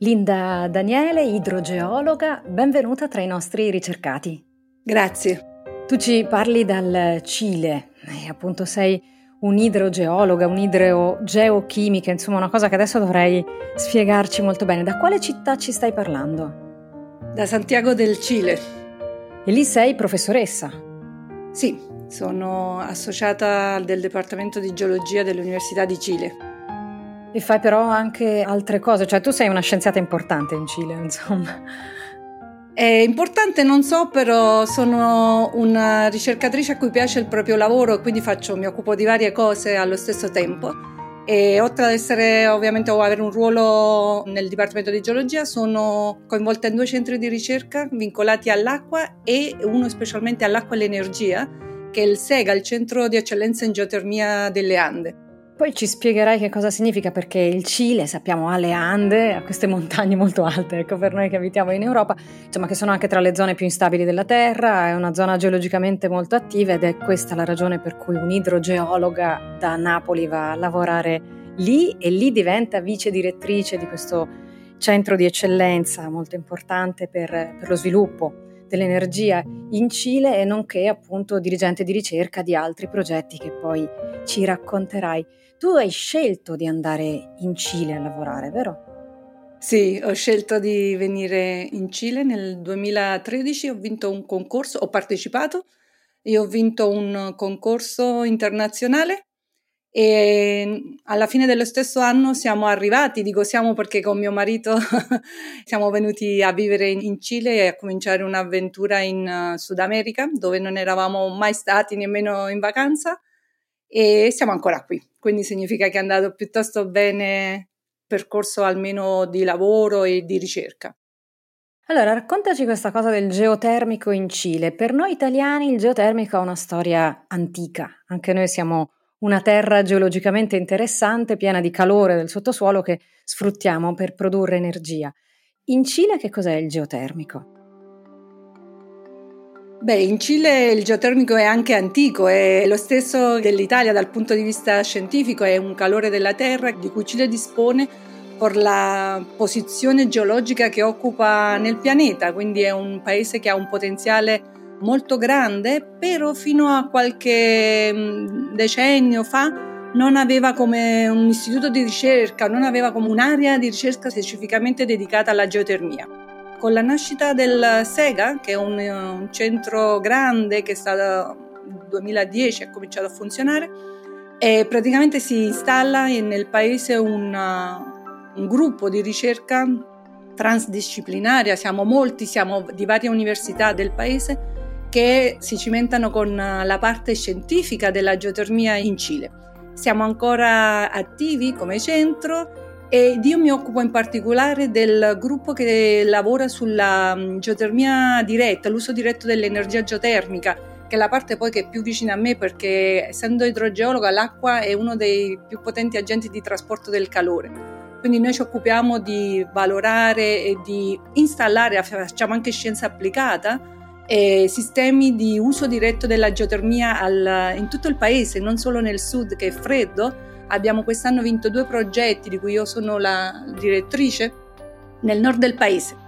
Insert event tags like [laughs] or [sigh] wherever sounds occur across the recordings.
Linda Daniele, idrogeologa, benvenuta tra i nostri ricercati. Grazie. Tu ci parli dal Cile e appunto sei un'idrogeologa, un'idrogeochimica, insomma una cosa che adesso dovrei spiegarci molto bene. Da quale città ci stai parlando? Da Santiago del Cile. E lì sei professoressa? Sì, sono associata del Dipartimento di Geologia dell'Università di Cile. E fai però anche altre cose, cioè tu sei una scienziata importante in Cile, insomma. È importante, non so, però sono una ricercatrice a cui piace il proprio lavoro e quindi faccio, mi occupo di varie cose allo stesso tempo. E oltre ad essere ovviamente o avere un ruolo nel Dipartimento di Geologia, sono coinvolta in due centri di ricerca vincolati all'acqua e uno specialmente all'acqua e all'energia, che è il SEGA, il Centro di Eccellenza in Geotermia delle Ande. Poi ci spiegherai che cosa significa perché il Cile, sappiamo, ha le Ande, ha queste montagne molto alte, ecco per noi che abitiamo in Europa, insomma che sono anche tra le zone più instabili della Terra, è una zona geologicamente molto attiva ed è questa la ragione per cui un'idrogeologa da Napoli va a lavorare lì e lì diventa vice direttrice di questo centro di eccellenza molto importante per, per lo sviluppo dell'energia in Cile e nonché appunto dirigente di ricerca di altri progetti che poi ci racconterai. Tu hai scelto di andare in Cile a lavorare, vero? Sì, ho scelto di venire in Cile. Nel 2013, ho vinto un concorso, ho partecipato. E ho vinto un concorso internazionale e alla fine dello stesso anno siamo arrivati, dico siamo perché con mio marito [laughs] siamo venuti a vivere in Cile e a cominciare un'avventura in Sud America dove non eravamo mai stati nemmeno in vacanza e siamo ancora qui. Quindi significa che è andato piuttosto bene percorso almeno di lavoro e di ricerca. Allora, raccontaci questa cosa del geotermico in Cile. Per noi italiani il geotermico ha una storia antica, anche noi siamo una terra geologicamente interessante, piena di calore del sottosuolo che sfruttiamo per produrre energia. In Cile che cos'è il geotermico? Beh, in Cile il geotermico è anche antico, è lo stesso dell'Italia dal punto di vista scientifico, è un calore della Terra di cui Cile dispone per la posizione geologica che occupa nel pianeta, quindi è un paese che ha un potenziale molto grande, però fino a qualche mm, decennio fa non aveva come un istituto di ricerca, non aveva come un'area di ricerca specificamente dedicata alla geotermia. Con la nascita del SEGA, che è un, un centro grande che nel 2010 ha cominciato a funzionare, e praticamente si installa nel paese una, un gruppo di ricerca transdisciplinaria, siamo molti, siamo di varie università del paese che si cimentano con la parte scientifica della geotermia in Cile. Siamo ancora attivi come centro ed io mi occupo in particolare del gruppo che lavora sulla mm, geotermia diretta, l'uso diretto dell'energia geotermica, che è la parte poi che è più vicina a me perché essendo idrogeologa l'acqua è uno dei più potenti agenti di trasporto del calore. Quindi noi ci occupiamo di valorare e di installare, facciamo anche scienza applicata, eh, sistemi di uso diretto della geotermia al, in tutto il paese, non solo nel sud che è freddo, Abbiamo quest'anno vinto due progetti di cui io sono la direttrice nel nord del paese.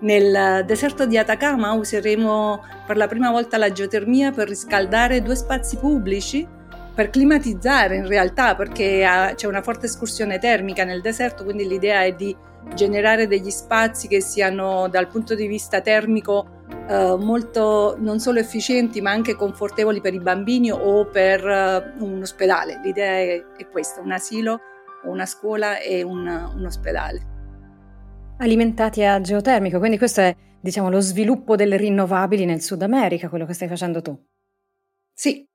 Nel deserto di Atacama useremo per la prima volta la geotermia per riscaldare due spazi pubblici, per climatizzare in realtà, perché c'è una forte escursione termica nel deserto, quindi l'idea è di generare degli spazi che siano dal punto di vista termico eh, molto non solo efficienti ma anche confortevoli per i bambini o per uh, un ospedale. L'idea è, è, questa, un asilo, una scuola e un, un ospedale. Alimentati a geotermico, quindi questo è diciamo lo sviluppo delle rinnovabili nel Sud America, quello che stai facendo tu. Sì,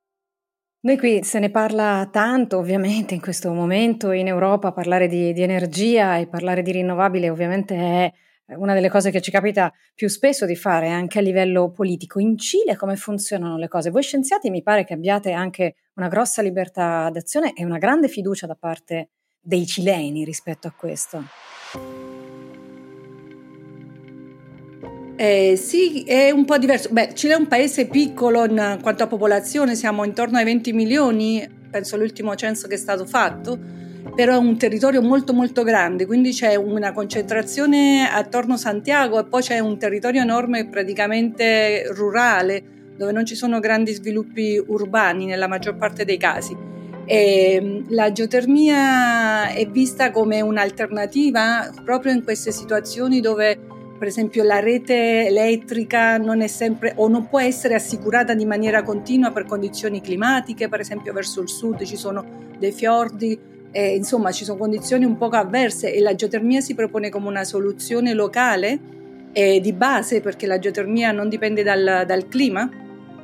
Noi qui se ne parla tanto, ovviamente, in questo momento in Europa parlare di, di energia e parlare di rinnovabile ovviamente è una delle cose che ci capita più spesso di fare anche a livello politico. In Cile come funzionano le cose? Voi scienziati mi pare che abbiate anche una grossa libertà d'azione e una grande fiducia da parte dei cileni rispetto a questo. Eh, sì, è un po' diverso. Beh, Cile è un paese piccolo in quanto a popolazione, siamo intorno ai 20 milioni, penso l'ultimo censo che è stato fatto, però è un territorio molto molto grande, quindi c'è una concentrazione attorno a Santiago e poi c'è un territorio enorme praticamente rurale, dove non ci sono grandi sviluppi urbani nella maggior parte dei casi. E la geotermia è vista come un'alternativa proprio in queste situazioni dove per esempio la rete elettrica non è sempre o non può essere assicurata di maniera continua per condizioni climatiche, per esempio verso il sud ci sono dei fiordi, eh, insomma ci sono condizioni un poco avverse e la geotermia si propone come una soluzione locale e di base perché la geotermia non dipende dal, dal clima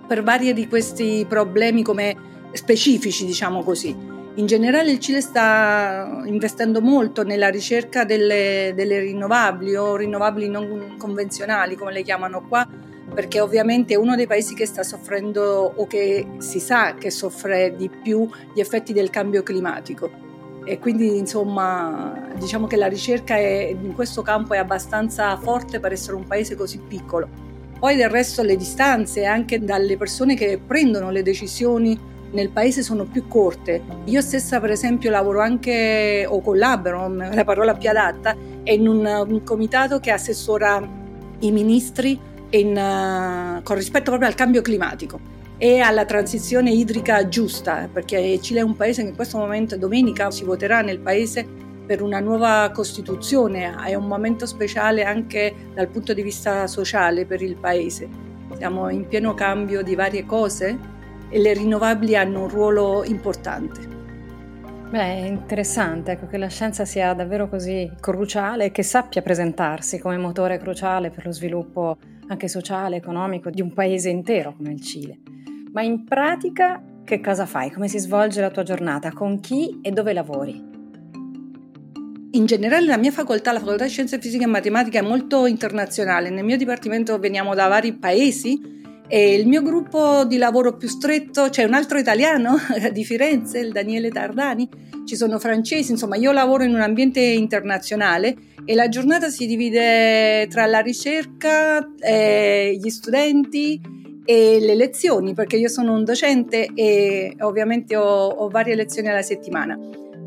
per vari di questi problemi come specifici diciamo così. In generale il Cile sta investendo molto nella ricerca delle, delle rinnovabili o rinnovabili non convenzionali, come le chiamano qua, perché ovviamente è uno dei paesi che sta soffrendo o che si sa che soffre di più gli effetti del cambio climatico. E quindi insomma diciamo che la ricerca è, in questo campo è abbastanza forte per essere un paese così piccolo. Poi del resto le distanze anche dalle persone che prendono le decisioni nel paese sono più corte. Io stessa per esempio lavoro anche o collaboro, [laughs] la parola più adatta, in un, un comitato che assessora i ministri in, uh, con rispetto proprio al cambio climatico e alla transizione idrica giusta, perché Cile è un paese che in questo momento, domenica, si voterà nel paese per una nuova Costituzione, è un momento speciale anche dal punto di vista sociale per il paese. Siamo in pieno cambio di varie cose e le rinnovabili hanno un ruolo importante. Beh, è interessante ecco, che la scienza sia davvero così cruciale e che sappia presentarsi come motore cruciale per lo sviluppo anche sociale, economico di un paese intero come il Cile. Ma in pratica che cosa fai? Come si svolge la tua giornata? Con chi e dove lavori? In generale la mia facoltà, la facoltà di scienze fisiche e matematica, è molto internazionale. Nel mio dipartimento veniamo da vari paesi e il mio gruppo di lavoro più stretto, c'è un altro italiano [laughs] di Firenze, il Daniele Tardani, ci sono francesi, insomma io lavoro in un ambiente internazionale e la giornata si divide tra la ricerca, eh, gli studenti e le lezioni, perché io sono un docente e ovviamente ho, ho varie lezioni alla settimana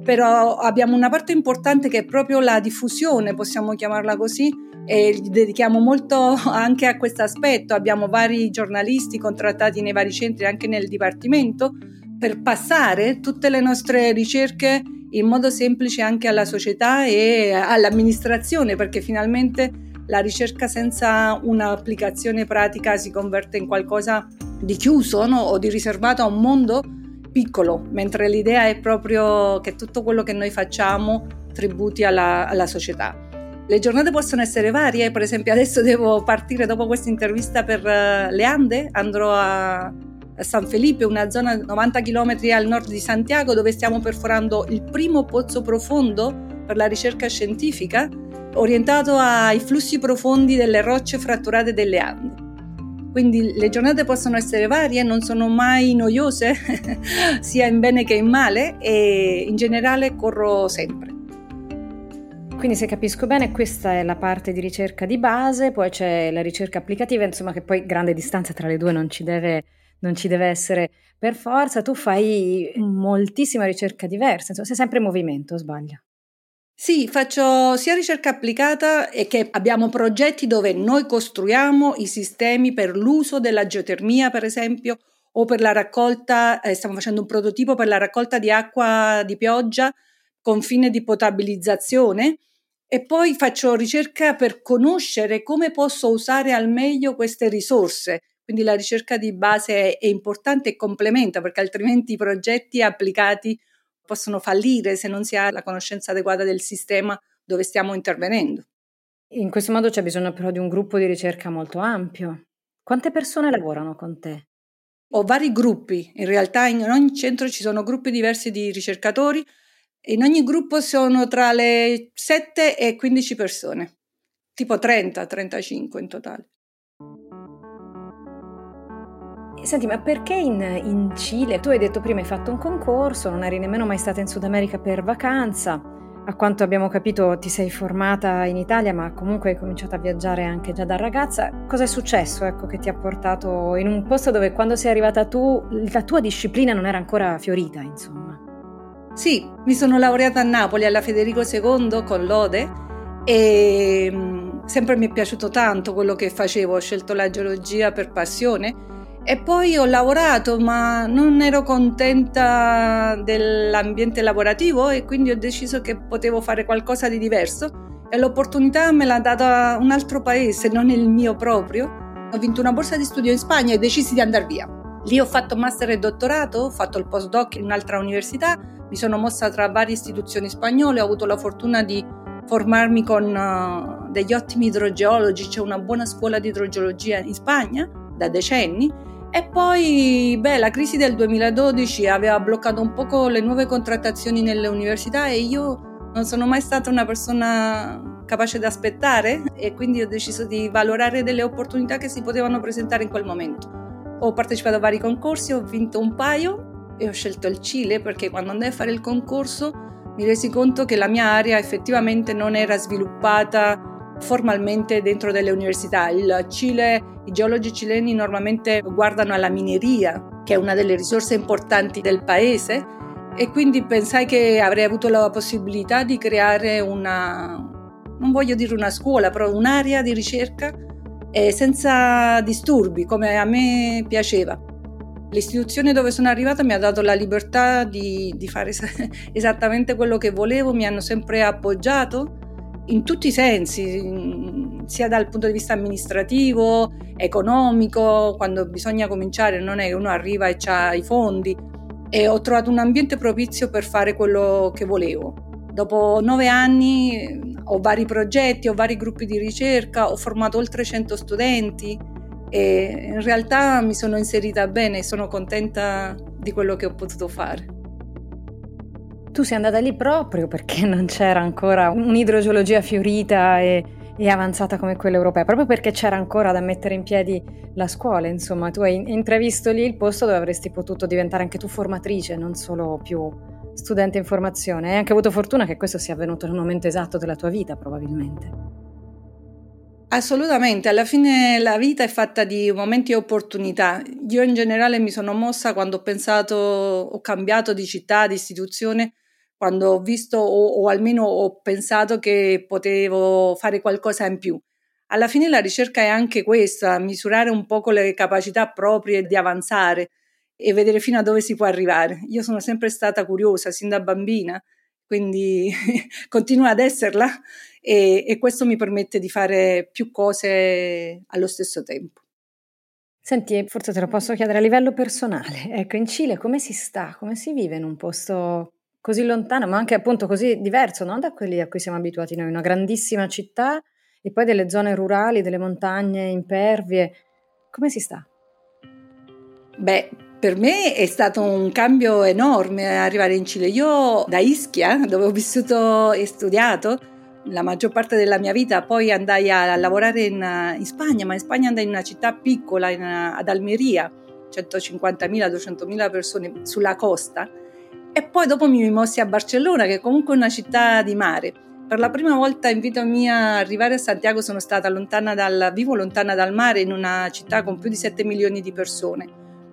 però abbiamo una parte importante che è proprio la diffusione, possiamo chiamarla così, e dedichiamo molto [laughs] anche a questo aspetto. Abbiamo vari giornalisti contrattati nei vari centri, anche nel dipartimento, per passare tutte le nostre ricerche in modo semplice anche alla società e all'amministrazione, perché finalmente la ricerca senza un'applicazione pratica si converte in qualcosa di chiuso no? o di riservato a un mondo piccolo, mentre l'idea è proprio che tutto quello che noi facciamo tributi alla, alla società. Le giornate possono essere varie, per esempio adesso devo partire dopo questa intervista per uh, le Ande, andrò a San Felipe, una zona 90 km al nord di Santiago dove stiamo perforando il primo pozzo profondo per la ricerca scientifica orientato ai flussi profondi delle rocce fratturate delle Ande. Quindi le giornate possono essere varie, non sono mai noiose, [laughs] sia in bene che in male e in generale corro sempre. Quindi se capisco bene questa è la parte di ricerca di base, poi c'è la ricerca applicativa, insomma che poi grande distanza tra le due non ci deve, non ci deve essere per forza, tu fai moltissima ricerca diversa, insomma sei sempre in movimento, sbaglio? Sì, faccio sia ricerca applicata e che abbiamo progetti dove noi costruiamo i sistemi per l'uso della geotermia, per esempio, o per la raccolta, eh, stiamo facendo un prototipo per la raccolta di acqua di pioggia con fine di potabilizzazione e poi faccio ricerca per conoscere come posso usare al meglio queste risorse. Quindi la ricerca di base è importante e complementa perché altrimenti i progetti applicati possono fallire se non si ha la conoscenza adeguata del sistema dove stiamo intervenendo. In questo modo c'è bisogno però di un gruppo di ricerca molto ampio. Quante persone lavorano con te? Ho vari gruppi, in realtà in ogni centro ci sono gruppi diversi di ricercatori e in ogni gruppo sono tra le 7 e 15 persone, tipo 30-35 in totale. Senti, ma perché in, in, Cile? Tu hai detto prima hai fatto un concorso, non eri nemmeno mai stata in Sud America per vacanza. A quanto abbiamo capito ti sei formata in Italia, ma comunque hai cominciato a viaggiare anche già da ragazza. Cosa è successo ecco, che ti ha portato in un posto dove quando sei arrivata tu la tua disciplina non era ancora fiorita, insomma? Sì, mi sono laureata a Napoli alla Federico II con lode e mm, sempre mi è piaciuto tanto quello che facevo, ho scelto la geologia per passione e poi ho lavorato, ma non ero contenta dell'ambiente lavorativo e quindi ho deciso che potevo fare qualcosa di diverso e l'opportunità me l'ha data un altro paese, non il mio proprio. Ho vinto una borsa di studio in Spagna e decisi di andare via. Lì ho fatto master e dottorato, ho fatto il postdoc in un'altra università, mi sono mossa tra varie istituzioni spagnole, ho avuto la fortuna di formarmi con uh, degli ottimi idrogeologi, c'è una buona scuola di idrogeologia in Spagna da decenni e poi, beh, la crisi del 2012 aveva bloccato un poco le nuove contrattazioni nelle università e io non sono mai stata una persona capace di aspettare e quindi ho deciso di valorare delle opportunità che si potevano presentare in quel momento. Ho partecipato a vari concorsi, ho vinto un paio e ho scelto il Cile perché quando andai a fare il concorso mi resi conto che la mia area effettivamente non era sviluppata formalmente dentro delle università. Il Cile, i geologi cileni normalmente guardano alla mineria, che è una delle risorse importanti del paese, e quindi pensai che avrei avuto la possibilità di creare una, non voglio dire una scuola, però un'area di ricerca eh, senza disturbi, come a me piaceva. L'istituzione dove sono arrivata mi ha dato la libertà di, di fare [laughs] esattamente quello che volevo, mi hanno sempre appoggiato in tutti i sensi, sia dal punto di vista amministrativo, economico, quando bisogna cominciare non è che uno arriva e ha i fondi e ho trovato un ambiente propizio per fare quello che volevo. Dopo nove anni ho vari progetti, ho vari gruppi di ricerca, ho formato oltre 100 studenti e in realtà mi sono inserita bene e sono contenta di quello che ho potuto fare. Tu sei andata lì proprio perché non c'era ancora un'idrogeologia fiorita e, e, avanzata come quella europea, proprio perché c'era ancora da mettere in piedi la scuola, insomma, tu hai intravisto lì il posto dove avresti potuto diventare anche tu formatrice, non solo più studente in formazione. Hai anche avuto fortuna che questo sia avvenuto nel momento esatto della tua vita, probabilmente. Assolutamente, alla fine la vita è fatta di momenti e opportunità. Io in generale mi sono mossa quando ho pensato, ho cambiato di città, di istituzione, quando ho visto o, o almeno ho pensato che potevo fare qualcosa in più. Alla fine la ricerca è anche questa, misurare un po' le capacità proprie di avanzare e vedere fino a dove si può arrivare. Io sono sempre stata curiosa sin da bambina, quindi [laughs] continuo ad esserla e, e questo mi permette di fare più cose allo stesso tempo. Senti, forse te lo posso chiedere a livello personale. Ecco, in Cile come si sta? Come si vive in un posto così lontano, ma anche appunto così diverso no? da quelli a cui siamo abituati noi, una grandissima città e poi delle zone rurali, delle montagne impervie. Come si sta? Beh, per me è stato un cambio enorme arrivare in Cile. Io da Ischia, [laughs] dove ho vissuto e studiato la maggior parte della mia vita, poi andai a lavorare in, in Spagna, ma in Spagna andai in una città piccola, in, ad Almeria, 150.000-200.000 persone sulla costa e poi dopo mi mossi a Barcellona, che è comunque una città di mare. Per la prima volta in vita mia arrivare a Santiago sono stata lontana dal, vivo lontana dal mare in una città con più di 7 milioni di persone.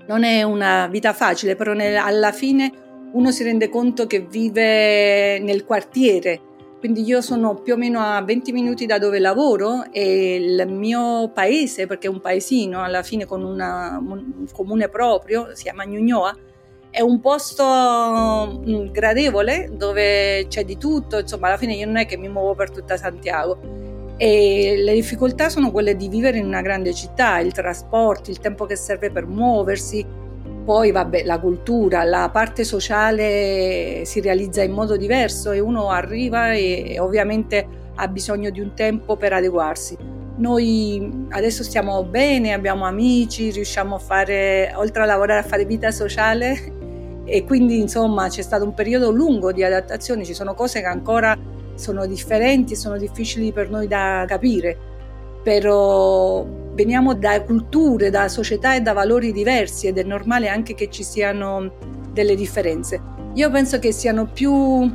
Non è una vita facile, però alla fine uno si rende conto che vive nel quartiere. Quindi io sono più o meno a 20 minuti da dove lavoro e il mio paese, perché è un paesino alla fine con una, un comune proprio, si chiama Gnugnoa, è un posto mm, gradevole dove c'è di tutto, insomma alla fine io non è che mi muovo per tutta Santiago e le difficoltà sono quelle di vivere in una grande città, il trasporto, il tempo che serve per muoversi, poi vabbè la cultura, la parte sociale si realizza in modo diverso e uno arriva e, e ovviamente ha bisogno di un tempo per adeguarsi. Noi adesso stiamo bene, abbiamo amici, riusciamo a fare, oltre a lavorare, a fare vita sociale e quindi insomma c'è stato un periodo lungo di adattazione, ci sono cose che ancora sono differenti, sono difficili per noi da capire, però veniamo da culture, da società e da valori diversi ed è normale anche che ci siano delle differenze. Io penso che siano più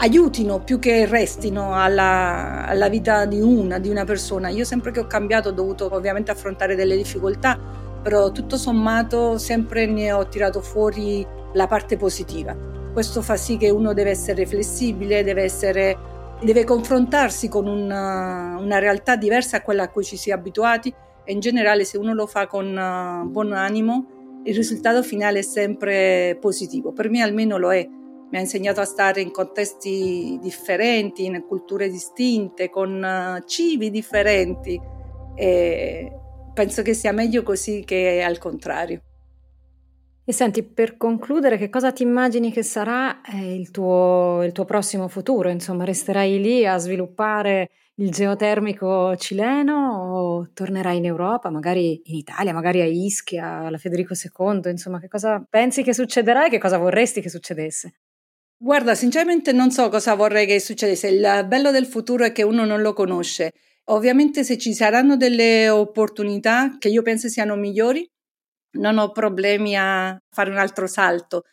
aiutino più che restino alla, alla, vita di una, di una persona. Io sempre che ho cambiato ho dovuto ovviamente affrontare delle difficoltà, però tutto sommato sempre ne ho tirato fuori la parte positiva. Questo fa sì che uno deve essere flessibile, deve, essere, deve confrontarsi con una, una realtà diversa a quella a cui ci si è abituati e in generale se uno lo fa con uh, buon animo il risultato finale è sempre positivo. Per me almeno lo è mi ha insegnato a stare in contesti differenti, in culture distinte, con eh, cibi differenti e penso che sia meglio così che al contrario. E senti, per concludere, che cosa ti immagini che sarà eh, il tuo, il tuo prossimo futuro? Insomma, resterai lì a sviluppare il geotermico cileno o tornerai in Europa, magari in Italia, magari a Ischia, alla Federico II? Insomma, che cosa pensi che succederà e che cosa vorresti che succedesse? Guarda, sinceramente non so cosa vorrei che succedesse. Il bello del futuro è che uno non lo conosce. Ovviamente se ci saranno delle opportunità che io penso siano migliori, non ho problemi a fare un altro salto.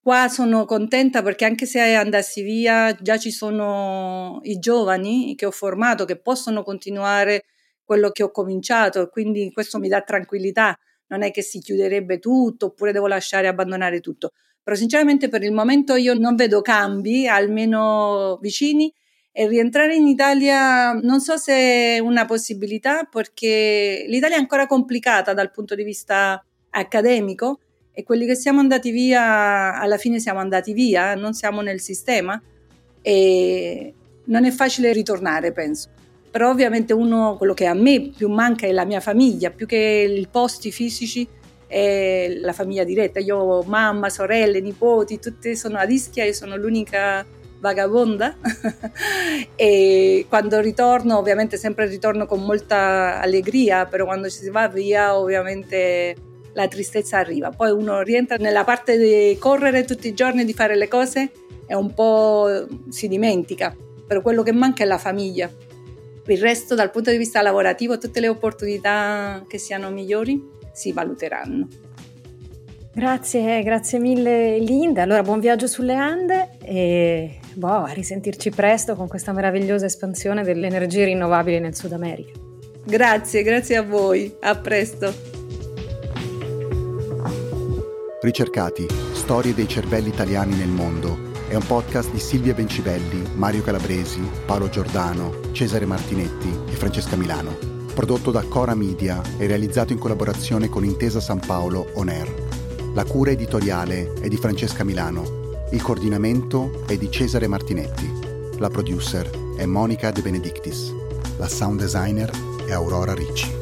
Qua sono contenta perché anche se andassi via, già ci sono i giovani che ho formato che possono continuare quello che ho cominciato quindi questo mi dà tranquillità. Non è che si chiuderebbe tutto oppure devo lasciare abbandonare tutto però sinceramente per il momento io non vedo cambi, almeno vicini, e rientrare in Italia non so se è una possibilità perché l'Italia è ancora complicata dal punto di vista accademico e quelli che siamo andati via alla fine siamo andati via, non siamo nel sistema e non è facile ritornare, penso. Però ovviamente uno, quello che a me più manca è la mia famiglia, più che i posti fisici, è la famiglia diretta. Io ho mamma, sorelle, nipoti, tutte sono ad Ischia e sono l'unica vagabonda [laughs] e quando ritorno ovviamente sempre ritorno con molta allegria però quando ci si va via ovviamente la tristezza arriva poi uno rientra nella parte di correre tutti i giorni di fare le cose e un po' si dimentica però quello che manca è la famiglia il resto dal punto di vista lavorativo tutte le opportunità che siano migliori si valuteranno. Grazie, grazie mille Linda. Allora buon viaggio sulle Ande e boh, a risentirci presto con questa meravigliosa espansione delle energie rinnovabili nel Sud America. Grazie, grazie a voi. A presto. Ricercati, storie dei cervelli italiani nel mondo è un podcast di Silvia Bencibelli, Mario Calabresi, Paolo Giordano, Cesare Martinetti e Francesca Milano prodotto da Cora Media e realizzato in collaborazione con Intesa San Paolo On Air. La cura editoriale è di Francesca Milano, il coordinamento è di Cesare Martinetti, la producer è Monica De Benedictis, la sound designer è Aurora Ricci.